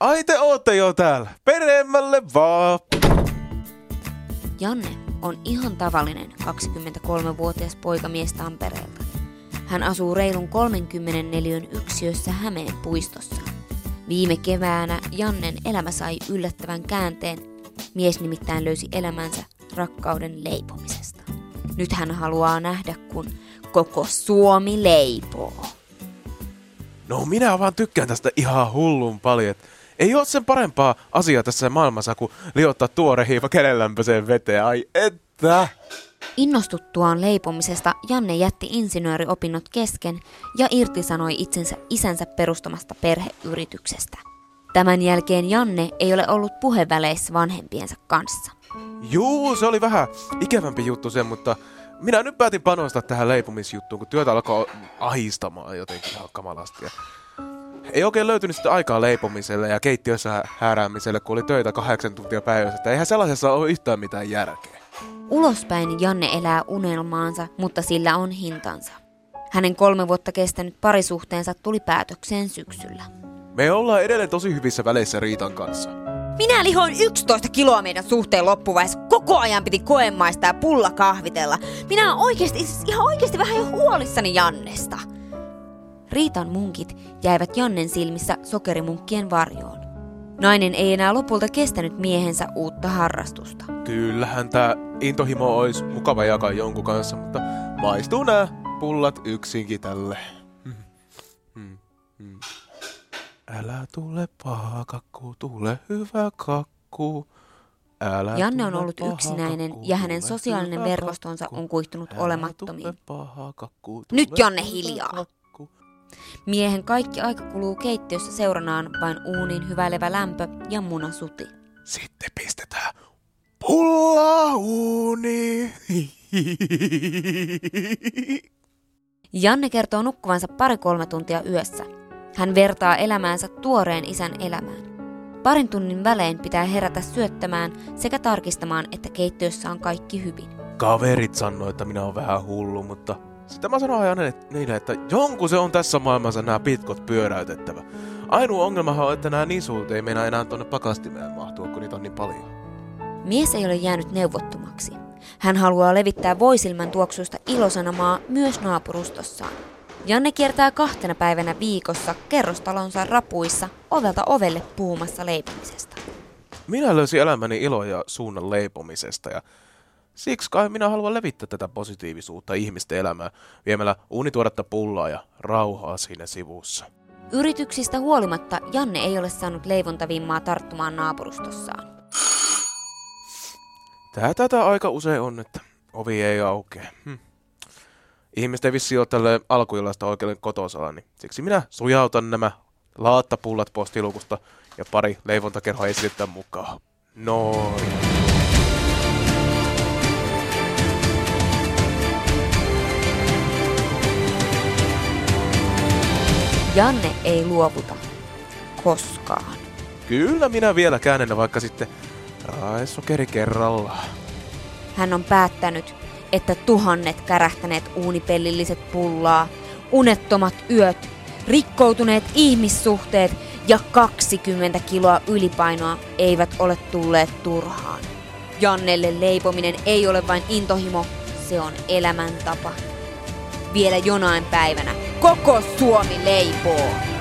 Ai te ootte jo täällä. Peremmälle vaan. Janne on ihan tavallinen 23-vuotias poikamies Tampereelta. Hän asuu reilun 30 neliön yksiössä Hämeen puistossa. Viime keväänä Jannen elämä sai yllättävän käänteen. Mies nimittäin löysi elämänsä rakkauden leipomisesta. Nyt hän haluaa nähdä, kun koko Suomi leipoo. No minä vaan tykkään tästä ihan hullun paljon. Ei ole sen parempaa asiaa tässä maailmassa kuin liottaa tuore hiiva kädenlämpöiseen veteen. Ai että! Innostuttuaan leipomisesta Janne jätti insinööriopinnot kesken ja irtisanoi itsensä isänsä perustamasta perheyrityksestä. Tämän jälkeen Janne ei ole ollut puheväleissä vanhempiensa kanssa. Juu, se oli vähän ikävämpi juttu sen, mutta minä nyt päätin panostaa tähän leipomisjuttuun, kun työtä alkoi ahistamaan jotenkin ihan kamalasti. Ja ei oikein löytynyt sitä aikaa leipomiselle ja keittiössä hääräämiselle, kun oli töitä kahdeksan tuntia päivässä. Että eihän sellaisessa ole yhtään mitään järkeä. Ulospäin Janne elää unelmaansa, mutta sillä on hintansa. Hänen kolme vuotta kestänyt parisuhteensa tuli päätökseen syksyllä. Me ollaan edelleen tosi hyvissä väleissä Riitan kanssa. Minä lihoin 11 kiloa meidän suhteen loppuvaiheessa. Koko ajan piti koemaista ja pulla kahvitella. Minä olen oikeasti, siis ihan oikeasti vähän jo huolissani Jannesta. Riitan munkit jäivät Jannen silmissä sokerimunkkien varjoon. Nainen ei enää lopulta kestänyt miehensä uutta harrastusta. Kyllähän tää intohimo olisi mukava jakaa jonkun kanssa, mutta maistuu nää pullat yksinkin tälle. Älä tule paha kakku, tule hyvä kakku. Älä Janne on ollut yksinäinen kakku, ja hänen sosiaalinen verkostonsa kakku. on kuihtunut olemattomiin. paha kakku, Nyt Janne hiljaa. Miehen kaikki aika kuluu keittiössä seuranaan vain uunin hyväilevä lämpö ja munasuti. Sitten pistetään pullauuni. Janne kertoo nukkuvansa pari-kolme tuntia yössä. Hän vertaa elämäänsä tuoreen isän elämään. Parin tunnin välein pitää herätä syöttämään sekä tarkistamaan, että keittiössä on kaikki hyvin. Kaverit sanoo, että minä olen vähän hullu, mutta sitä mä sanoin aina niille, että jonkun se on tässä maailmassa nämä pitkot pyöräytettävä. Ainoa ongelmahan on, että nämä nisut ei meinaa enää tuonne pakastimeen mahtua, kun niitä on niin paljon. Mies ei ole jäänyt neuvottomaksi. Hän haluaa levittää voisilmän tuoksuista ilosanomaa myös naapurustossaan. Janne kiertää kahtena päivänä viikossa kerrostalonsa rapuissa ovelta ovelle puhumassa leipomisesta. Minä löysin elämäni ilo ja suunnan leipomisesta ja siksi kai minä haluan levittää tätä positiivisuutta ihmisten elämään viemällä uunituoretta pullaa ja rauhaa siinä sivussa. Yrityksistä huolimatta Janne ei ole saanut leivontavimmaa tarttumaan naapurustossaan. Tää tätä aika usein on, että ovi ei aukea. Hm. Ihmiset ei vissi ole tälle alkuillasta oikealle kotosalla, niin siksi minä sujautan nämä laattapullat postilukusta ja pari leivontakerhoa esittää mukaan. Noin. Janne ei luovuta. Koskaan. Kyllä minä vielä käännän vaikka sitten raesokeri kerrallaan. Hän on päättänyt, että tuhannet kärähtäneet uunipellilliset pullaa, unettomat yöt, rikkoutuneet ihmissuhteet ja 20 kiloa ylipainoa eivät ole tulleet turhaan. Jannelle leipominen ei ole vain intohimo, se on elämäntapa. Vielä jonain päivänä koko Suomi leipoo.